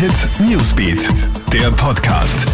Hit Newsbeat, der Podcast.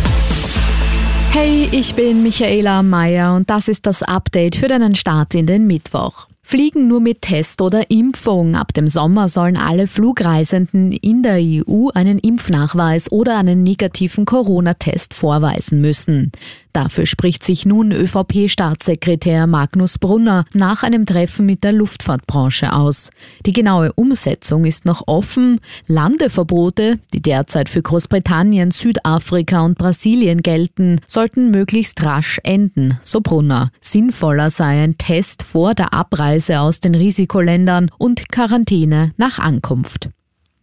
Hey, ich bin Michaela Mayer und das ist das Update für deinen Start in den Mittwoch. Fliegen nur mit Test oder Impfung. Ab dem Sommer sollen alle Flugreisenden in der EU einen Impfnachweis oder einen negativen Corona-Test vorweisen müssen. Dafür spricht sich nun ÖVP-Staatssekretär Magnus Brunner nach einem Treffen mit der Luftfahrtbranche aus. Die genaue Umsetzung ist noch offen. Landeverbote, die derzeit für Großbritannien, Südafrika und Brasilien gelten, sollten möglichst rasch enden, so Brunner. Sinnvoller sei ein Test vor der Abreise aus den Risikoländern und Quarantäne nach Ankunft.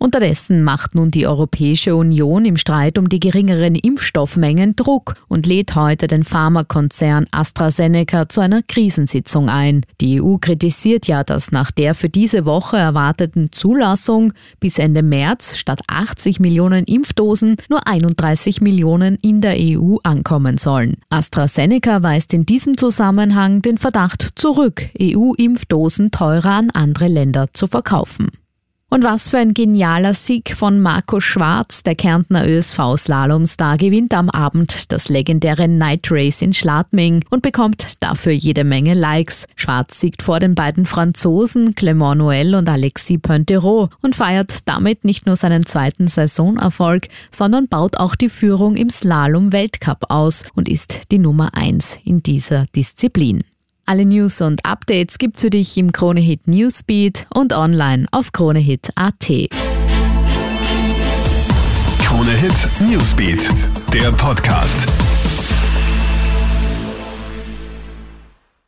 Unterdessen macht nun die Europäische Union im Streit um die geringeren Impfstoffmengen Druck und lädt heute den Pharmakonzern AstraZeneca zu einer Krisensitzung ein. Die EU kritisiert ja, dass nach der für diese Woche erwarteten Zulassung bis Ende März statt 80 Millionen Impfdosen nur 31 Millionen in der EU ankommen sollen. AstraZeneca weist in diesem Zusammenhang den Verdacht zurück, EU-Impfdosen teurer an andere Länder zu verkaufen. Und was für ein genialer Sieg von Marco Schwarz, der Kärntner ÖSV-Slalomstar, gewinnt am Abend das legendäre Night Race in Schladming und bekommt dafür jede Menge Likes. Schwarz siegt vor den beiden Franzosen Clement Noël und Alexis Pointerot und feiert damit nicht nur seinen zweiten Saisonerfolg, sondern baut auch die Führung im Slalom-Weltcup aus und ist die Nummer eins in dieser Disziplin. Alle News und Updates gibt's für dich im Kronehit Newsbeat und online auf kronehit.at. Kronehit Newsbeat, der Podcast.